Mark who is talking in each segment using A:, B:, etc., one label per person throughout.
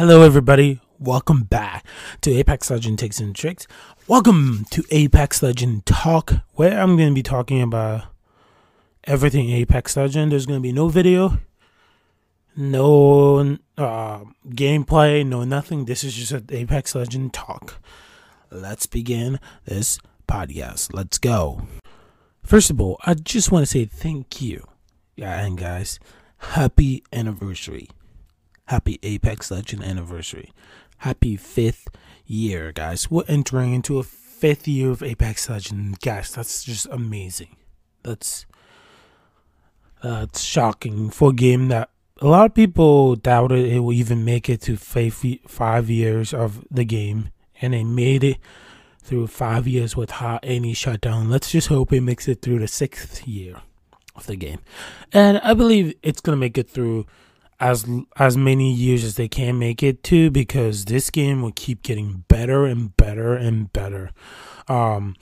A: Hello, everybody. Welcome back to Apex Legend Tips and Tricks. Welcome to Apex Legend Talk, where I'm going to be talking about everything Apex Legend. There's going to be no video, no uh, gameplay, no nothing. This is just an Apex Legend Talk. Let's begin this podcast. Let's go. First of all, I just want to say thank you. Yeah, and guys, happy anniversary Happy Apex Legend anniversary. Happy fifth year, guys. We're entering into a fifth year of Apex Legend. Guys, that's just amazing. That's that's shocking for a game that a lot of people doubted it will even make it to five, years of the game, and they made it through five years without any shutdown. Let's just hope it makes it through the sixth year of the game, and I believe it's gonna make it through as as many years as they can make it to because this game will keep getting better and better and better. Um,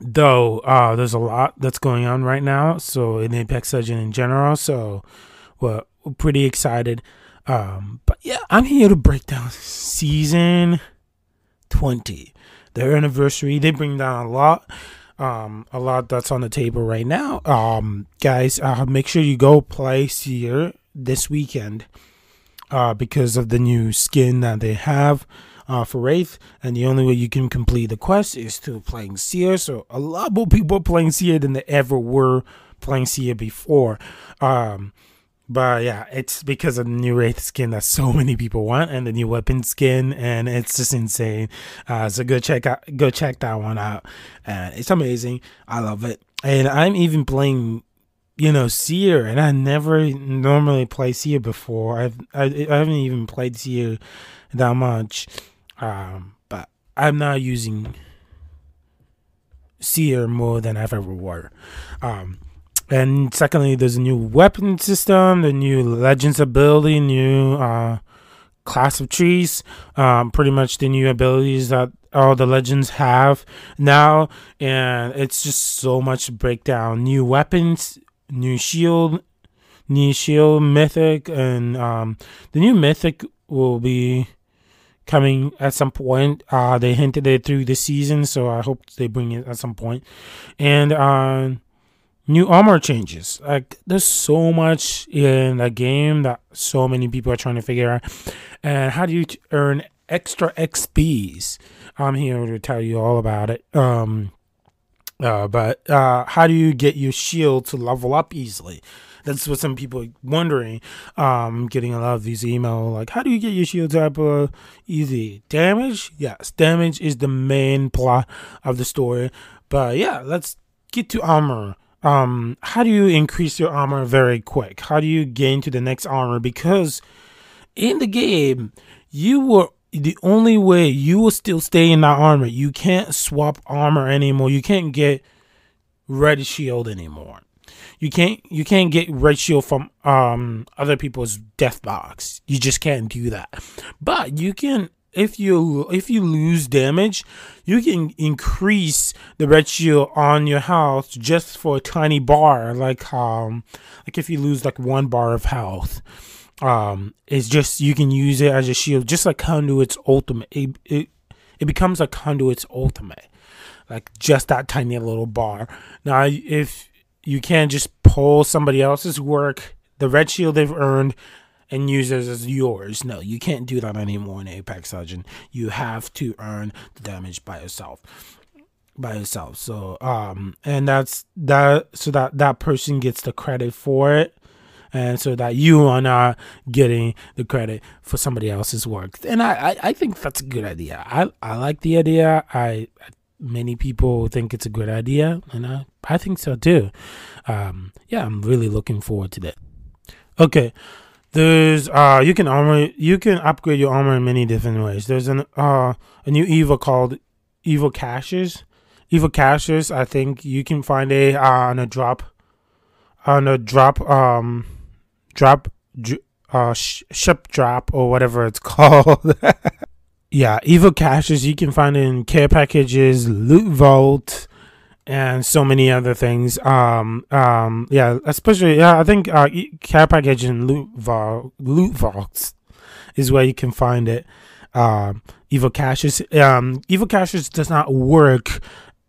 A: though uh, there's a lot that's going on right now, so in Apex Legend in general, so we're, we're pretty excited. Um, but yeah, I'm here to break down season 20, their anniversary. They bring down a lot um, a lot that's on the table right now. Um, guys, uh, make sure you go play Seer this weekend uh, because of the new skin that they have uh, for Wraith, and the only way you can complete the quest is to playing Seer. So a lot more people playing Seer than they ever were playing Seer before. Um, but yeah, it's because of the new Wraith skin that so many people want, and the new weapon skin, and it's just insane. Uh, so go check out, go check that one out, and it's amazing. I love it, and I'm even playing you know, Seer, and I never normally play Seer before. I've I, I haven't even played Seer that much, um, but I'm now using Seer more than I've ever were. Um, and secondly, there's a new weapon system, the new Legends ability, new uh, class of trees, um, pretty much the new abilities that all the legends have now, and it's just so much breakdown. New weapons new shield, new shield mythic, and um, the new mythic will be coming at some point. Uh, they hinted it through the season, so I hope they bring it at some point. And uh, new armor changes. Like there's so much in the game that so many people are trying to figure out. And how do you earn extra XPs? I'm here to tell you all about it. Um, uh, but uh, how do you get your shield to level up easily? That's what some people are wondering. Um, getting a lot of these email like, how do you get your shield up uh, easy? Damage? Yes, damage is the main plot of the story. But yeah, let's get to armor. Um, how do you increase your armor very quick? How do you gain to the next armor? Because in the game, you were the only way you will still stay in that armor, you can't swap armor anymore. You can't get red shield anymore. You can't you can't get red shield from um other people's death box. You just can't do that. But you can if you if you lose damage, you can increase the red shield on your health just for a tiny bar, like um like if you lose like one bar of health um it's just you can use it as a shield just like conduit's ultimate it, it, it becomes a conduit's ultimate like just that tiny little bar. Now if you can't just pull somebody else's work the red shield they've earned and use it as yours. No you can't do that anymore in apex legend you have to earn the damage by yourself by yourself. So um and that's that so that that person gets the credit for it and so that you are not getting the credit for somebody else's work. And I, I, I think that's a good idea. I, I like the idea. I, many people think it's a good idea, and I, I think so too. Um, yeah, I'm really looking forward to that. Okay, there's uh, you can armor, you can upgrade your armor in many different ways. There's an uh, a new evil called Evo Caches. Evo Caches, I think you can find a uh, on a drop on a drop um drop uh ship drop or whatever it's called. yeah, Evo caches you can find in care packages, loot vault, and so many other things. Um, um, yeah, especially yeah, I think uh, care package and loot vault, loot vaults is where you can find it. Um, Evo Caches. Um, Evo Caches does not work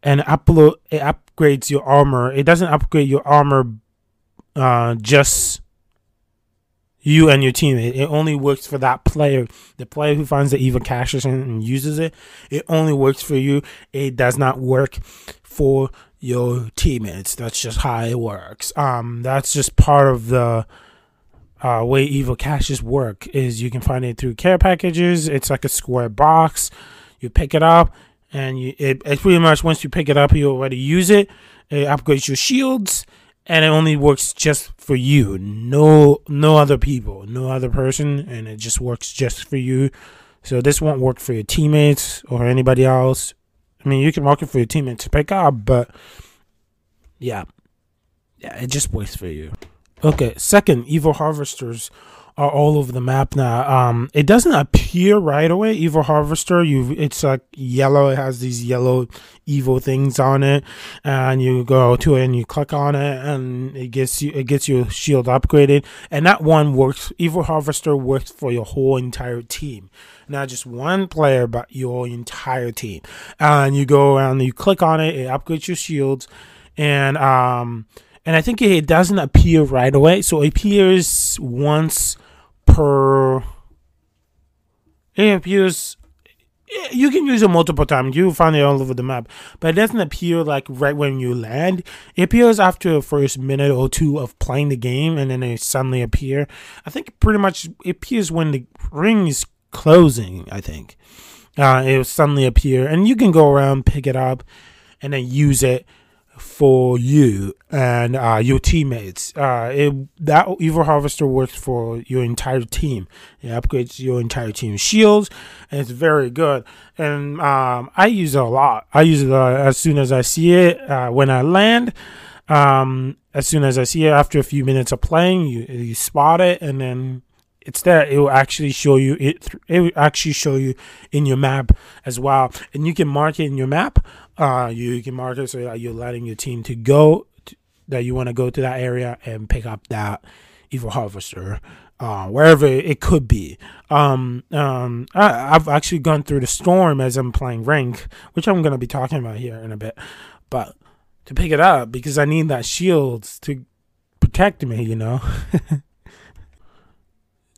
A: and upload it upgrades your armor. It doesn't upgrade your armor uh, just you and your teammate. It only works for that player. The player who finds the Evo Caches and uses it, it only works for you. It does not work for your teammates. That's just how it works. Um, that's just part of the uh, way Evo Caches work. Is you can find it through care packages. It's like a square box. You pick it up, and you it, it's pretty much once you pick it up, you already use it. It upgrades your shields, and it only works just for you. No, no other people, no other person, and it just works just for you. So this won't work for your teammates or anybody else. I mean, you can market for your teammates to pick up, but yeah, yeah, it just works for you. Okay, second, Evo Harvesters are all over the map now. Um, it doesn't appear right away. Evo Harvester, you it's like yellow. It has these yellow evil things on it, and you go to it and you click on it, and it gets you it gets your shield upgraded. And that one works. Evo Harvester works for your whole entire team, not just one player, but your entire team. And you go around, you click on it, it upgrades your shields, and um. And I think it doesn't appear right away. So it appears once per it appears you can use it multiple times. You find it all over the map, but it doesn't appear like right when you land. It appears after the first minute or two of playing the game, and then they suddenly appear. I think pretty much it appears when the ring is closing. I think uh, it will suddenly appear, and you can go around, pick it up, and then use it for you and uh, your teammates. Uh, it, that Evo Harvester works for your entire team. It upgrades your entire team shields, and it's very good. And um, I use it a lot. I use it uh, as soon as I see it uh, when I land. Um, as soon as I see it, after a few minutes of playing, you you spot it, and then it's there. It will actually show you it. It will actually show you in your map as well, and you can mark it in your map. Uh, you can mark it so that you're letting your team to go to, that you want to go to that area and pick up that Evo Harvester. Uh, wherever it could be. Um, um, I, have actually gone through the storm as I'm playing rank, which I'm going to be talking about here in a bit. But to pick it up because I need that shield to protect me, you know.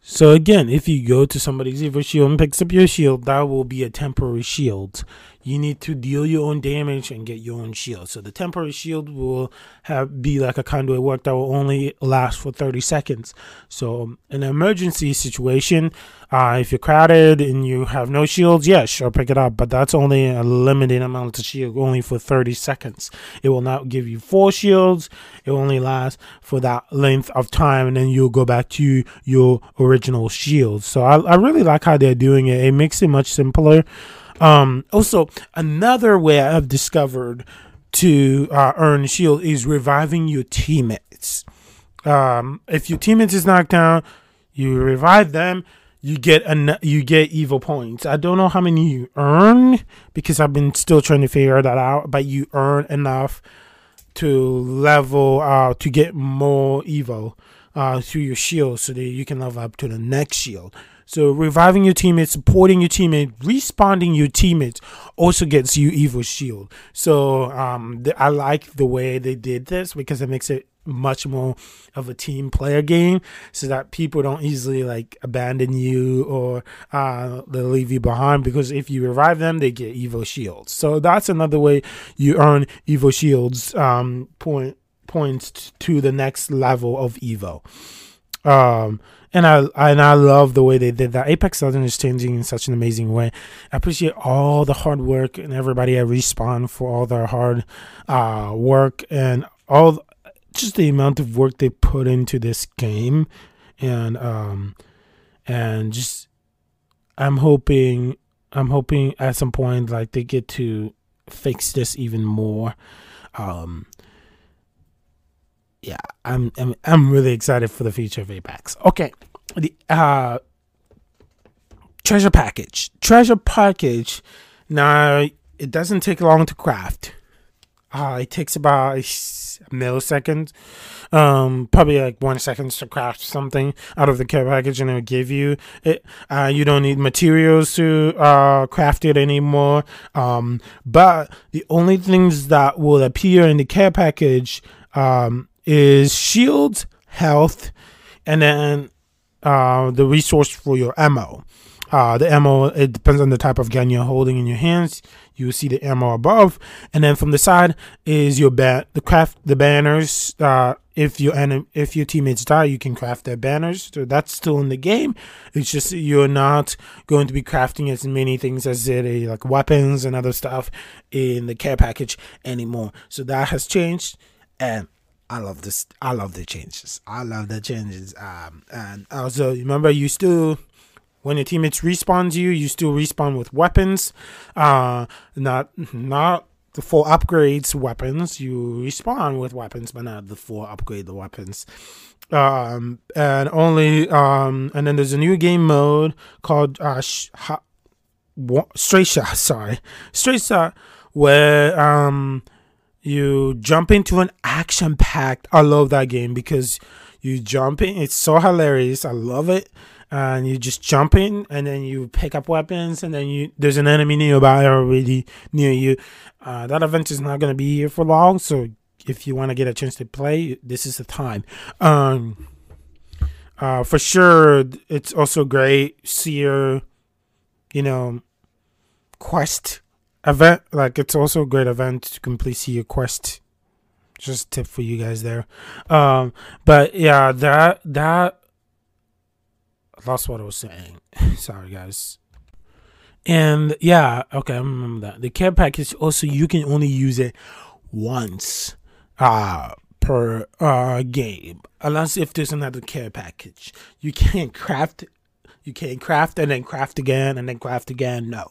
A: So again, if you go to somebody's Evo Shield and picks up your shield, that will be a temporary shield you need to deal your own damage and get your own shield. So the temporary shield will have be like a conduit work that will only last for 30 seconds. So in an emergency situation, uh, if you're crowded and you have no shields, yeah, sure, pick it up. But that's only a limited amount of shield, only for 30 seconds. It will not give you four shields. It will only last for that length of time, and then you'll go back to your original shield. So I, I really like how they're doing it. It makes it much simpler. Um, also, another way I've discovered to uh, earn shield is reviving your teammates. Um, if your teammates is knocked down, you revive them. You get an you get Evo points. I don't know how many you earn because I've been still trying to figure that out. But you earn enough to level uh, to get more Evo uh, through your shield, so that you can level up to the next shield. So reviving your teammates, supporting your teammate, responding your teammates also gets you Evo Shield. So um, th- I like the way they did this because it makes it much more of a team player game so that people don't easily like abandon you or uh, they'll leave you behind because if you revive them they get evo shields so that's another way you earn evo shields um, point points to the next level of evo um, and I and I love the way they did that. Apex Legends is changing in such an amazing way. I appreciate all the hard work and everybody at Respawn for all their hard uh, work and all just the amount of work they put into this game, and um, and just I'm hoping I'm hoping at some point like they get to fix this even more. Um, yeah, I'm, I'm I'm really excited for the future of Apex. Okay, the uh treasure package. Treasure package. Now it doesn't take long to craft. Uh, it takes about a millisecond, um, probably like one second to craft something out of the care package, and it'll give you it. Uh, you don't need materials to uh, craft it anymore. Um, but the only things that will appear in the care package um, is shields, health, and then uh, the resource for your ammo. Uh, the ammo it depends on the type of gun you're holding in your hands. You will see the ammo above, and then from the side is your bat, the craft, the banners. Uh, if your and if your teammates die, you can craft their banners. So that's still in the game. It's just you're not going to be crafting as many things as it uh, like weapons and other stuff in the care package anymore. So that has changed, and I love this. I love the changes. I love the changes. Um, and also remember, you still when your teammates respawn you, you still respawn with weapons. Uh, not not the full upgrades weapons. You respawn with weapons, but not the full upgrade the weapons. Um, and only um, and then there's a new game mode called uh, sh- ha- straight shot. Sorry, straight shot, where um, you jump into an action packed. I love that game because you jump in. It's so hilarious. I love it and you just jump in and then you pick up weapons and then you there's an enemy nearby already near you uh, that event is not going to be here for long so if you want to get a chance to play this is the time um, uh, for sure it's also great see your you know quest event like it's also a great event to complete your quest just tip for you guys there um, but yeah that that that's what I was saying. Sorry, guys. And yeah, okay, I remember that. The care package also you can only use it once uh per uh game. Unless if there's another care package. You can't craft you can't craft and then craft again and then craft again. No.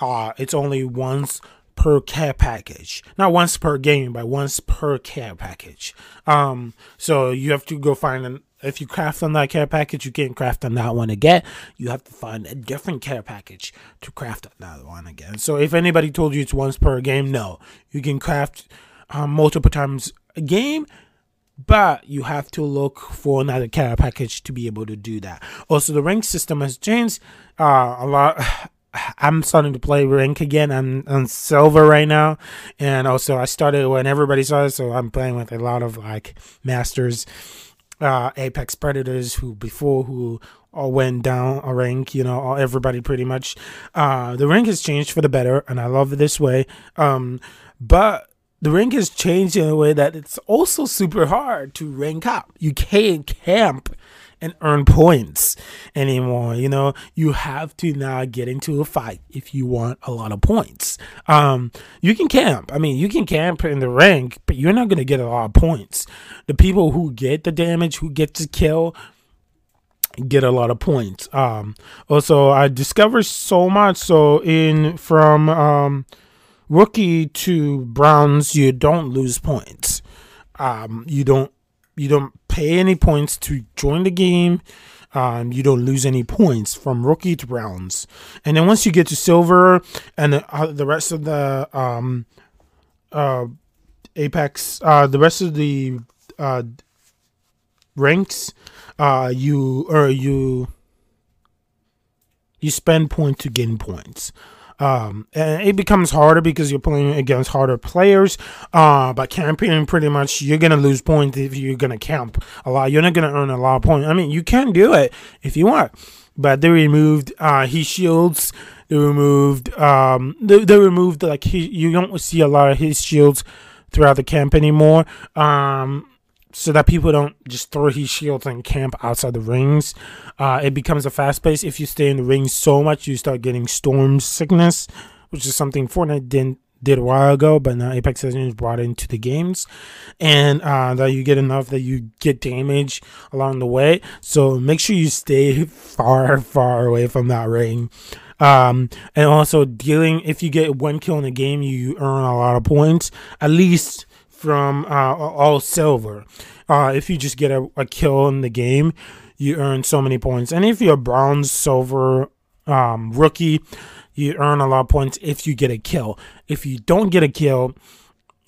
A: Uh it's only once per care package. Not once per game, but once per care package. Um so you have to go find an if you craft on that care package, you can't craft on that one again. You have to find a different care package to craft on that one again. So if anybody told you it's once per game, no. You can craft um, multiple times a game, but you have to look for another care package to be able to do that. Also, the rank system has changed uh, a lot. I'm starting to play rank again. I'm on silver right now, and also I started when everybody started, so I'm playing with a lot of like masters uh, Apex Predators who before who all went down a rank, you know, everybody pretty much. Uh, the rank has changed for the better, and I love it this way. Um, but the rank has changed in a way that it's also super hard to rank up. You can't camp and earn points anymore. You know, you have to now get into a fight if you want a lot of points. Um, you can camp. I mean, you can camp in the rank, but you're not going to get a lot of points. The people who get the damage, who get to kill, get a lot of points. Um, also, I discovered so much. So in from um, rookie to bronze, you don't lose points. Um, you don't you don't pay any points to join the game. Um, you don't lose any points from rookie to bronze. And then once you get to silver and the, uh, the rest of the um, uh, Apex, uh, the rest of the uh, ranks, uh, you or you you spend points to gain points. Um, and it becomes harder because you're playing against harder players. Uh, but camping, pretty much, you're gonna lose points if you're gonna camp a lot. You're not gonna earn a lot of points. I mean, you can do it if you want, but they removed uh, heat shields. They removed um, they, they removed like he, you don't see a lot of heat shields throughout the camp anymore. Um, so that people don't just throw heat shields and camp outside the rings. Uh, it becomes a fast pace. If you stay in the ring so much, you start getting storm sickness, which is something Fortnite didn't did a while ago, but now Apex Legends brought into the games, and uh, that you get enough that you get damage along the way. So make sure you stay far, far away from that ring. Um, and also dealing if you get one kill in a game, you earn a lot of points. At least from uh, all silver. Uh, if you just get a, a, kill in the game, you earn so many points. And if you're a bronze, silver, um, rookie, you earn a lot of points if you get a kill. If you don't get a kill,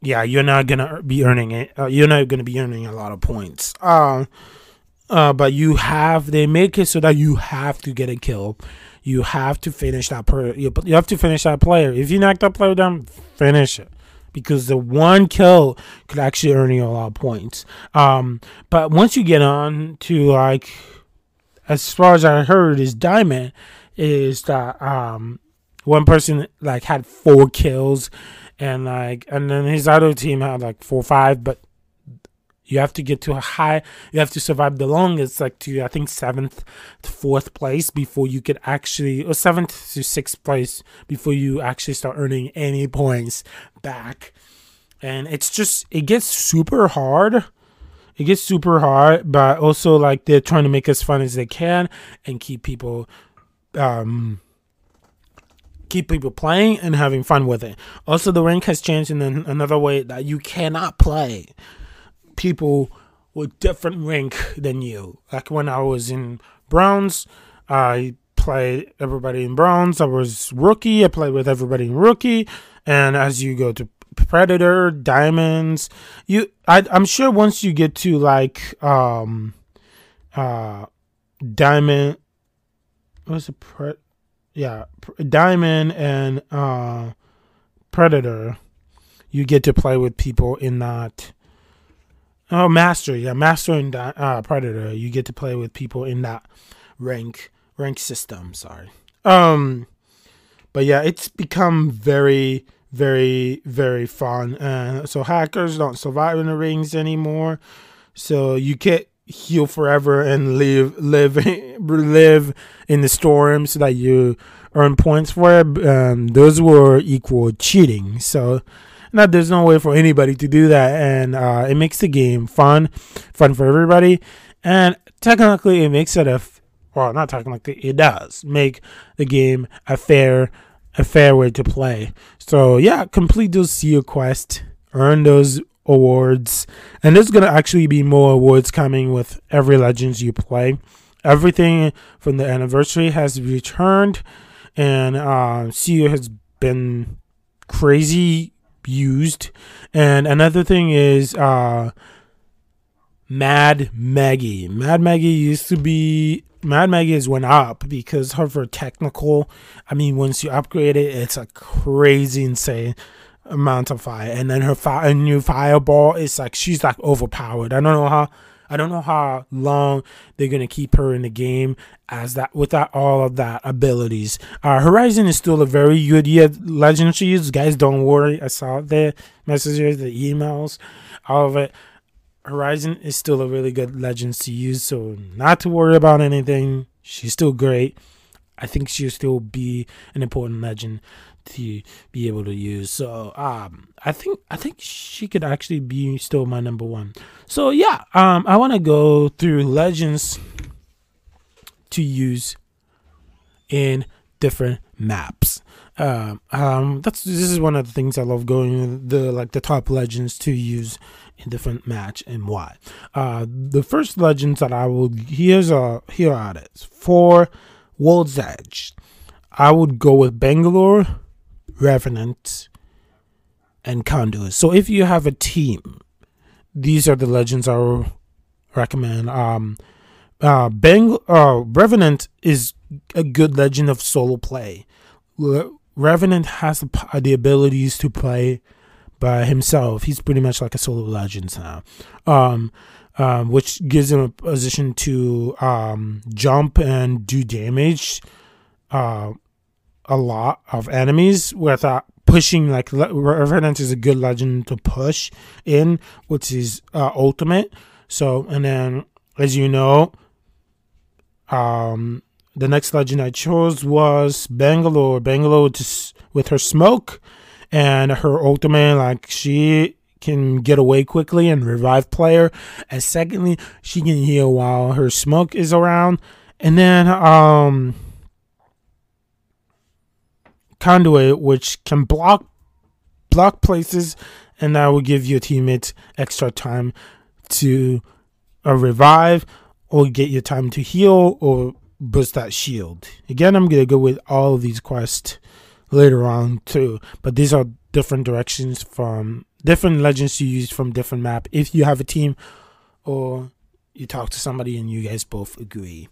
A: yeah, you're not gonna be earning it. Uh, you're not gonna be earning a lot of points. Uh, uh, but you have they make it so that you have to get a kill. You have to finish that per. You, you have to finish that player. If you knock that player down, finish it because the one kill could actually earn you a lot of points. Um, but once you get on to like, as far as I heard, is diamond is that um, one person like had four kills and like and then his other team had like four or five, but you have to get to a high. You have to survive the longest, like to I think seventh to fourth place before you could actually, or seventh to sixth place before you actually start earning any points back. And it's just it gets super hard. It gets super hard, but also like they're trying to make as fun as they can and keep people um keep people playing and having fun with it. Also, the rank has changed in another way that you cannot play people with different rank than you. Like when I was in Bronze, I played everybody in Bronze. I was rookie. I played with everybody in rookie. And as you go to Predator, Diamonds, you, I, I'm sure once you get to like, um, uh, Diamond, what's the pre? Yeah, Diamond and uh, Predator, you get to play with people in that Oh, Master, yeah, Master and uh, Predator. You get to play with people in that rank rank system. Sorry. Um, but yeah, it's become very, very, very fun. Uh, so hackers don't survive in the rings anymore. So you get heal forever and live, live, live in the storm so that you earn points for it. Um, those were equal cheating. So not there's no way for anybody to do that, and uh, it makes the game fun, fun for everybody, and technically it makes it a well, not technically, it does make the game a fair a fair way to play. So yeah, complete those Seer quests, earn those awards, and there's gonna actually be more awards coming with every Legends you play. Everything from the anniversary has returned, and uh, Seer has been crazy used. And another thing is uh, Mad Maggie. Mad Maggie used to be Mad Maggie has went up because of her technical. I mean, once you upgrade it, it's a crazy insane amount of fire. And then her fire, new fireball is like she's like overpowered. I don't know how I don't know how long they're gonna keep her in the game as that without all of that abilities. Uh, Horizon is still a very good yet legend to use. Guys, don't worry. I saw the messages, the emails, all of it. Horizon is still a really good legend to use, so not to worry about anything. She's still great. I think she'll still be an important legend to be able to use. So um, I think I think she could actually be still my number one. So yeah, um, I want to go through legends to use in different maps. Um, um, that's this is one of the things I love going the like the top legends to use in different match and why. Uh, the first legends that I will here's a here are it for World's Edge. I would go with Bangalore Revenant, and Conduit. So if you have a team, these are the legends I will recommend. Um, uh, Bang, uh, Revenant is a good legend of solo play. Revenant has the, the abilities to play by himself. He's pretty much like a solo legend now, um, um, which gives him a position to um, jump and do damage. Uh, a lot of enemies without pushing like Revenant is a good legend to push in, which is uh, ultimate. So and then as you know, um, the next legend I chose was Bangalore. Bangalore just with her smoke and her ultimate, like she can get away quickly and revive player. And secondly, she can heal while her smoke is around. And then um conduit which can block block places and that will give your teammates extra time to uh, revive or get your time to heal or boost that shield. Again, I'm gonna go with all of these quests later on too, but these are different directions from different legends you use from different map if you have a team or you talk to somebody and you guys both agree.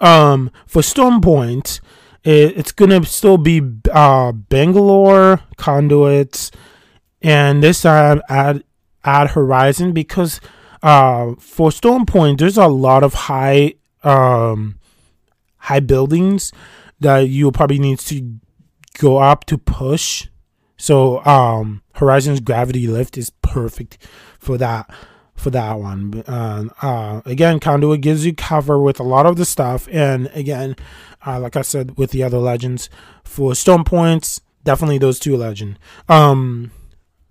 A: Um, for Storm Point, it, it's gonna still be uh, Bangalore conduits, and this time add add Horizon because uh, for Storm Point there's a lot of high um, high buildings that you probably need to go up to push. So um, Horizon's gravity lift is perfect for that for that one. Uh, uh, again, Conduit gives you cover with a lot of the stuff, and again, uh, like I said with the other legends, for stone points, definitely those two legend, um,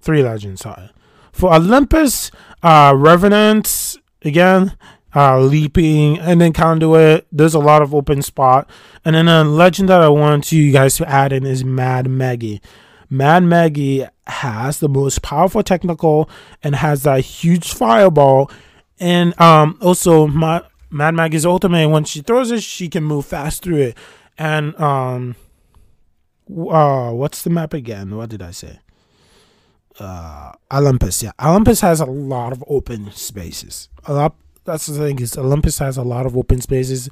A: three legends. Sorry. For Olympus, uh, Revenant again, uh, leaping, and then Conduit. There's a lot of open spot, and then a legend that I want you guys to add in is Mad Maggie. Mad Maggie has the most powerful technical and has that huge fireball. And um, also, my, Mad Maggie's ultimate, when she throws it, she can move fast through it. And um, uh, what's the map again? What did I say? Uh, Olympus. Yeah, Olympus has a lot of open spaces. A lot. That's the thing is Olympus has a lot of open spaces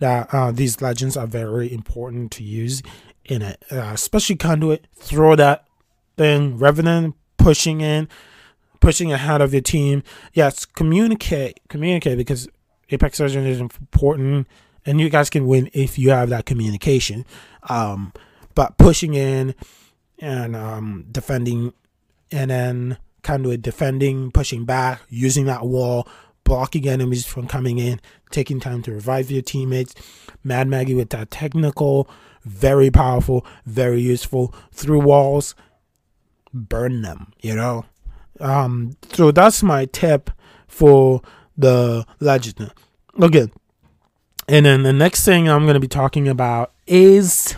A: that uh, these legends are very important to use in it, uh, especially conduit. Throw that thing, Revenant pushing in, pushing ahead of your team. Yes, communicate, communicate because Apex Legends is important, and you guys can win if you have that communication. Um, but pushing in and um, defending, and then conduit defending, pushing back, using that wall, blocking enemies from coming in, taking time to revive your teammates. Mad Maggie with that technical very powerful, very useful. Through walls, burn them, you know? Um, so that's my tip for the legend. Okay. And then the next thing I'm going to be talking about is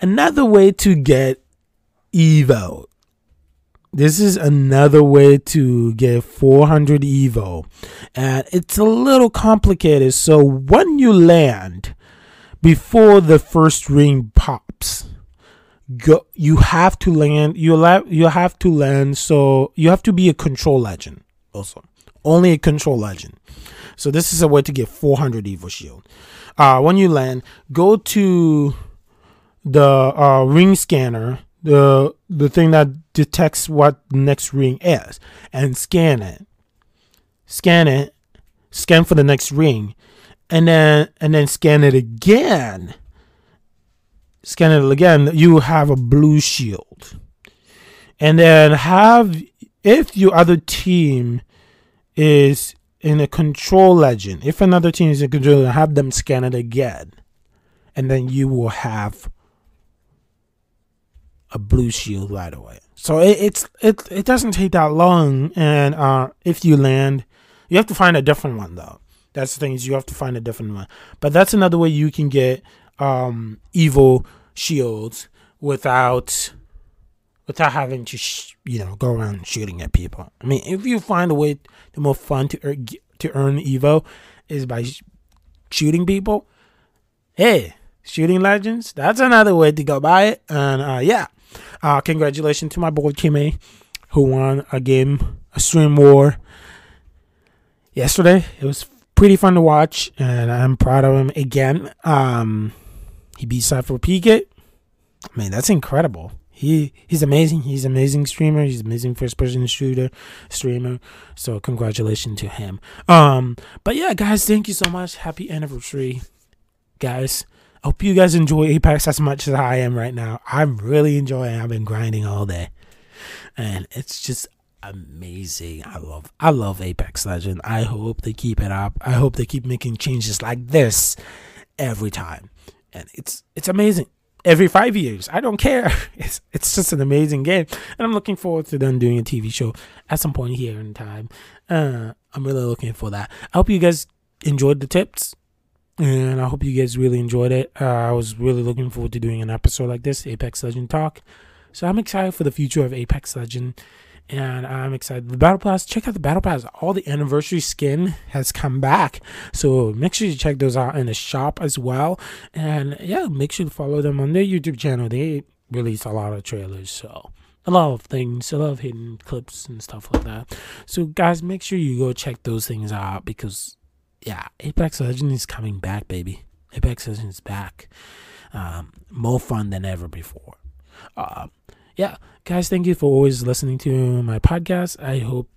A: another way to get Evo. This is another way to get 400 Evo. And it's a little complicated. So when you land, before the first ring pops go you have to land you have you have to land so you have to be a control legend also. Only a control legend. So this is a way to get 400 Evo shield. Uh when you land go to the uh, ring scanner the the thing that detects what the next ring is and scan it. Scan it. Scan for the next ring and then and then scan it again. Scan it again you have a blue shield. And then have if your other team is in a control legend if another team is in control have them scan it again. And then you will have a blue shield right away. So it, it's it, it doesn't take that long. And uh, if you land you have to find a different one though that's the thing is you have to find a different one. But that's another way you can get um, Evo shields without without having to sh- you know go around shooting at people. I mean, if you find a way the more fun to er- to earn evo is by sh- shooting people, hey, shooting legends. That's another way to go by it. And uh, yeah, uh, congratulations to my boy Kimmy who won a game, a stream war yesterday. It was pretty fun to watch, and I'm proud of him again. Um, he beat Cypher Piquet. I mean, that's incredible. He he's amazing. He's an amazing streamer. He's an amazing first person shooter streamer. So congratulations to him. Um, but yeah, guys, thank you so much. Happy anniversary, guys. I hope you guys enjoy Apex as much as I am right now. I'm really enjoying. I've been grinding all day, and it's just amazing. I love I love Apex Legend. I hope they keep it up. I hope they keep making changes like this every time. And it's it's amazing. Every five years. I don't care. It's it's just an amazing game. And I'm looking forward to them doing a TV show at some point here in time. Uh, I'm really looking for that. I hope you guys enjoyed the tips. And I hope you guys really enjoyed it. Uh, I was really looking forward to doing an episode like this, Apex Legend Talk. So I'm excited for the future of Apex Legend and I'm excited. The Battle Pass, check out the Battle Pass. All the anniversary skin has come back. So make sure you check those out in the shop as well. And yeah, make sure to follow them on their YouTube channel. They release a lot of trailers. So a lot of things, a lot of hidden clips and stuff like that. So guys, make sure you go check those things out because yeah, Apex Legends is coming back, baby. Apex Legends is back. Um, more fun than ever before. Uh, yeah, guys, thank you for always listening to my podcast. I hope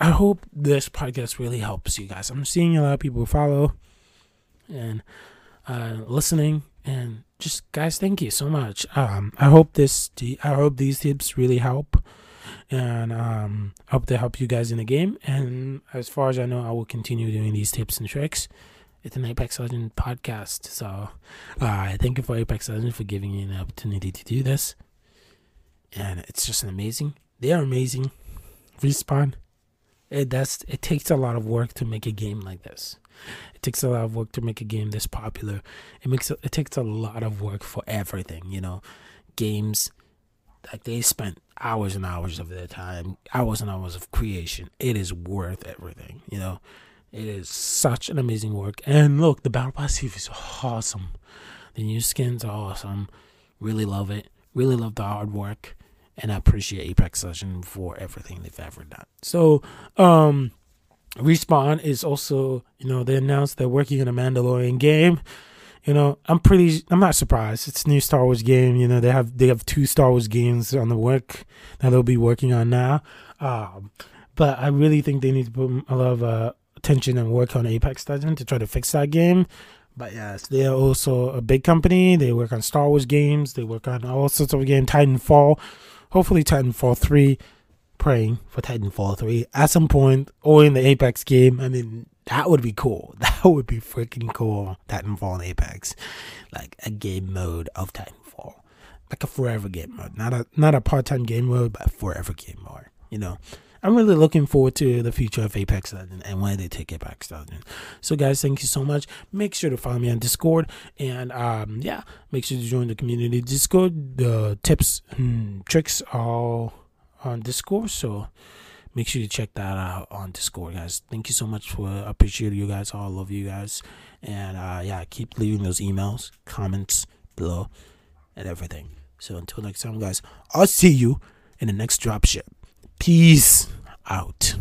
A: I hope this podcast really helps you guys. I'm seeing a lot of people follow and uh, listening, and just guys, thank you so much. Um, I hope this, I hope these tips really help, and um, hope they help you guys in the game. And as far as I know, I will continue doing these tips and tricks. It's an Apex Legend podcast, so uh, thank you for Apex Legend for giving me an opportunity to do this. And it's just an amazing. They are amazing. Respawn. It does. It takes a lot of work to make a game like this. It takes a lot of work to make a game this popular. It makes it takes a lot of work for everything. You know, games like they spent hours and hours of their time, hours and hours of creation. It is worth everything. You know, it is such an amazing work. And look, the battle pass is awesome. The new skins are awesome. Really love it. Really love the hard work. And I appreciate Apex Legends for everything they've ever done. So, um, Respawn is also, you know, they announced they're working on a Mandalorian game. You know, I'm pretty, I'm not surprised. It's a new Star Wars game. You know, they have they have two Star Wars games on the work that they'll be working on now. Um, but I really think they need to put a lot of uh, attention and work on Apex Legends to try to fix that game. But yes, they are also a big company. They work on Star Wars games. They work on all sorts of games. Titanfall, hopefully Titanfall three praying for Titanfall 3 at some point or in the Apex game. I mean, that would be cool. That would be freaking cool. Titanfall and Apex. Like a game mode of Titanfall. Like a forever game mode. Not a not a part time game mode, but forever game mode. You know. I'm really looking forward to the future of Apex Legends and when they take Apex Legends. So, guys, thank you so much. Make sure to follow me on Discord and, um, yeah, make sure to join the community Discord. The tips and tricks are on Discord. So make sure you check that out on Discord, guys. Thank you so much for I appreciate you guys. All love you guys. And uh, yeah, keep leaving those emails, comments below, and everything. So until next time, guys, I'll see you in the next drop ship. Peace out.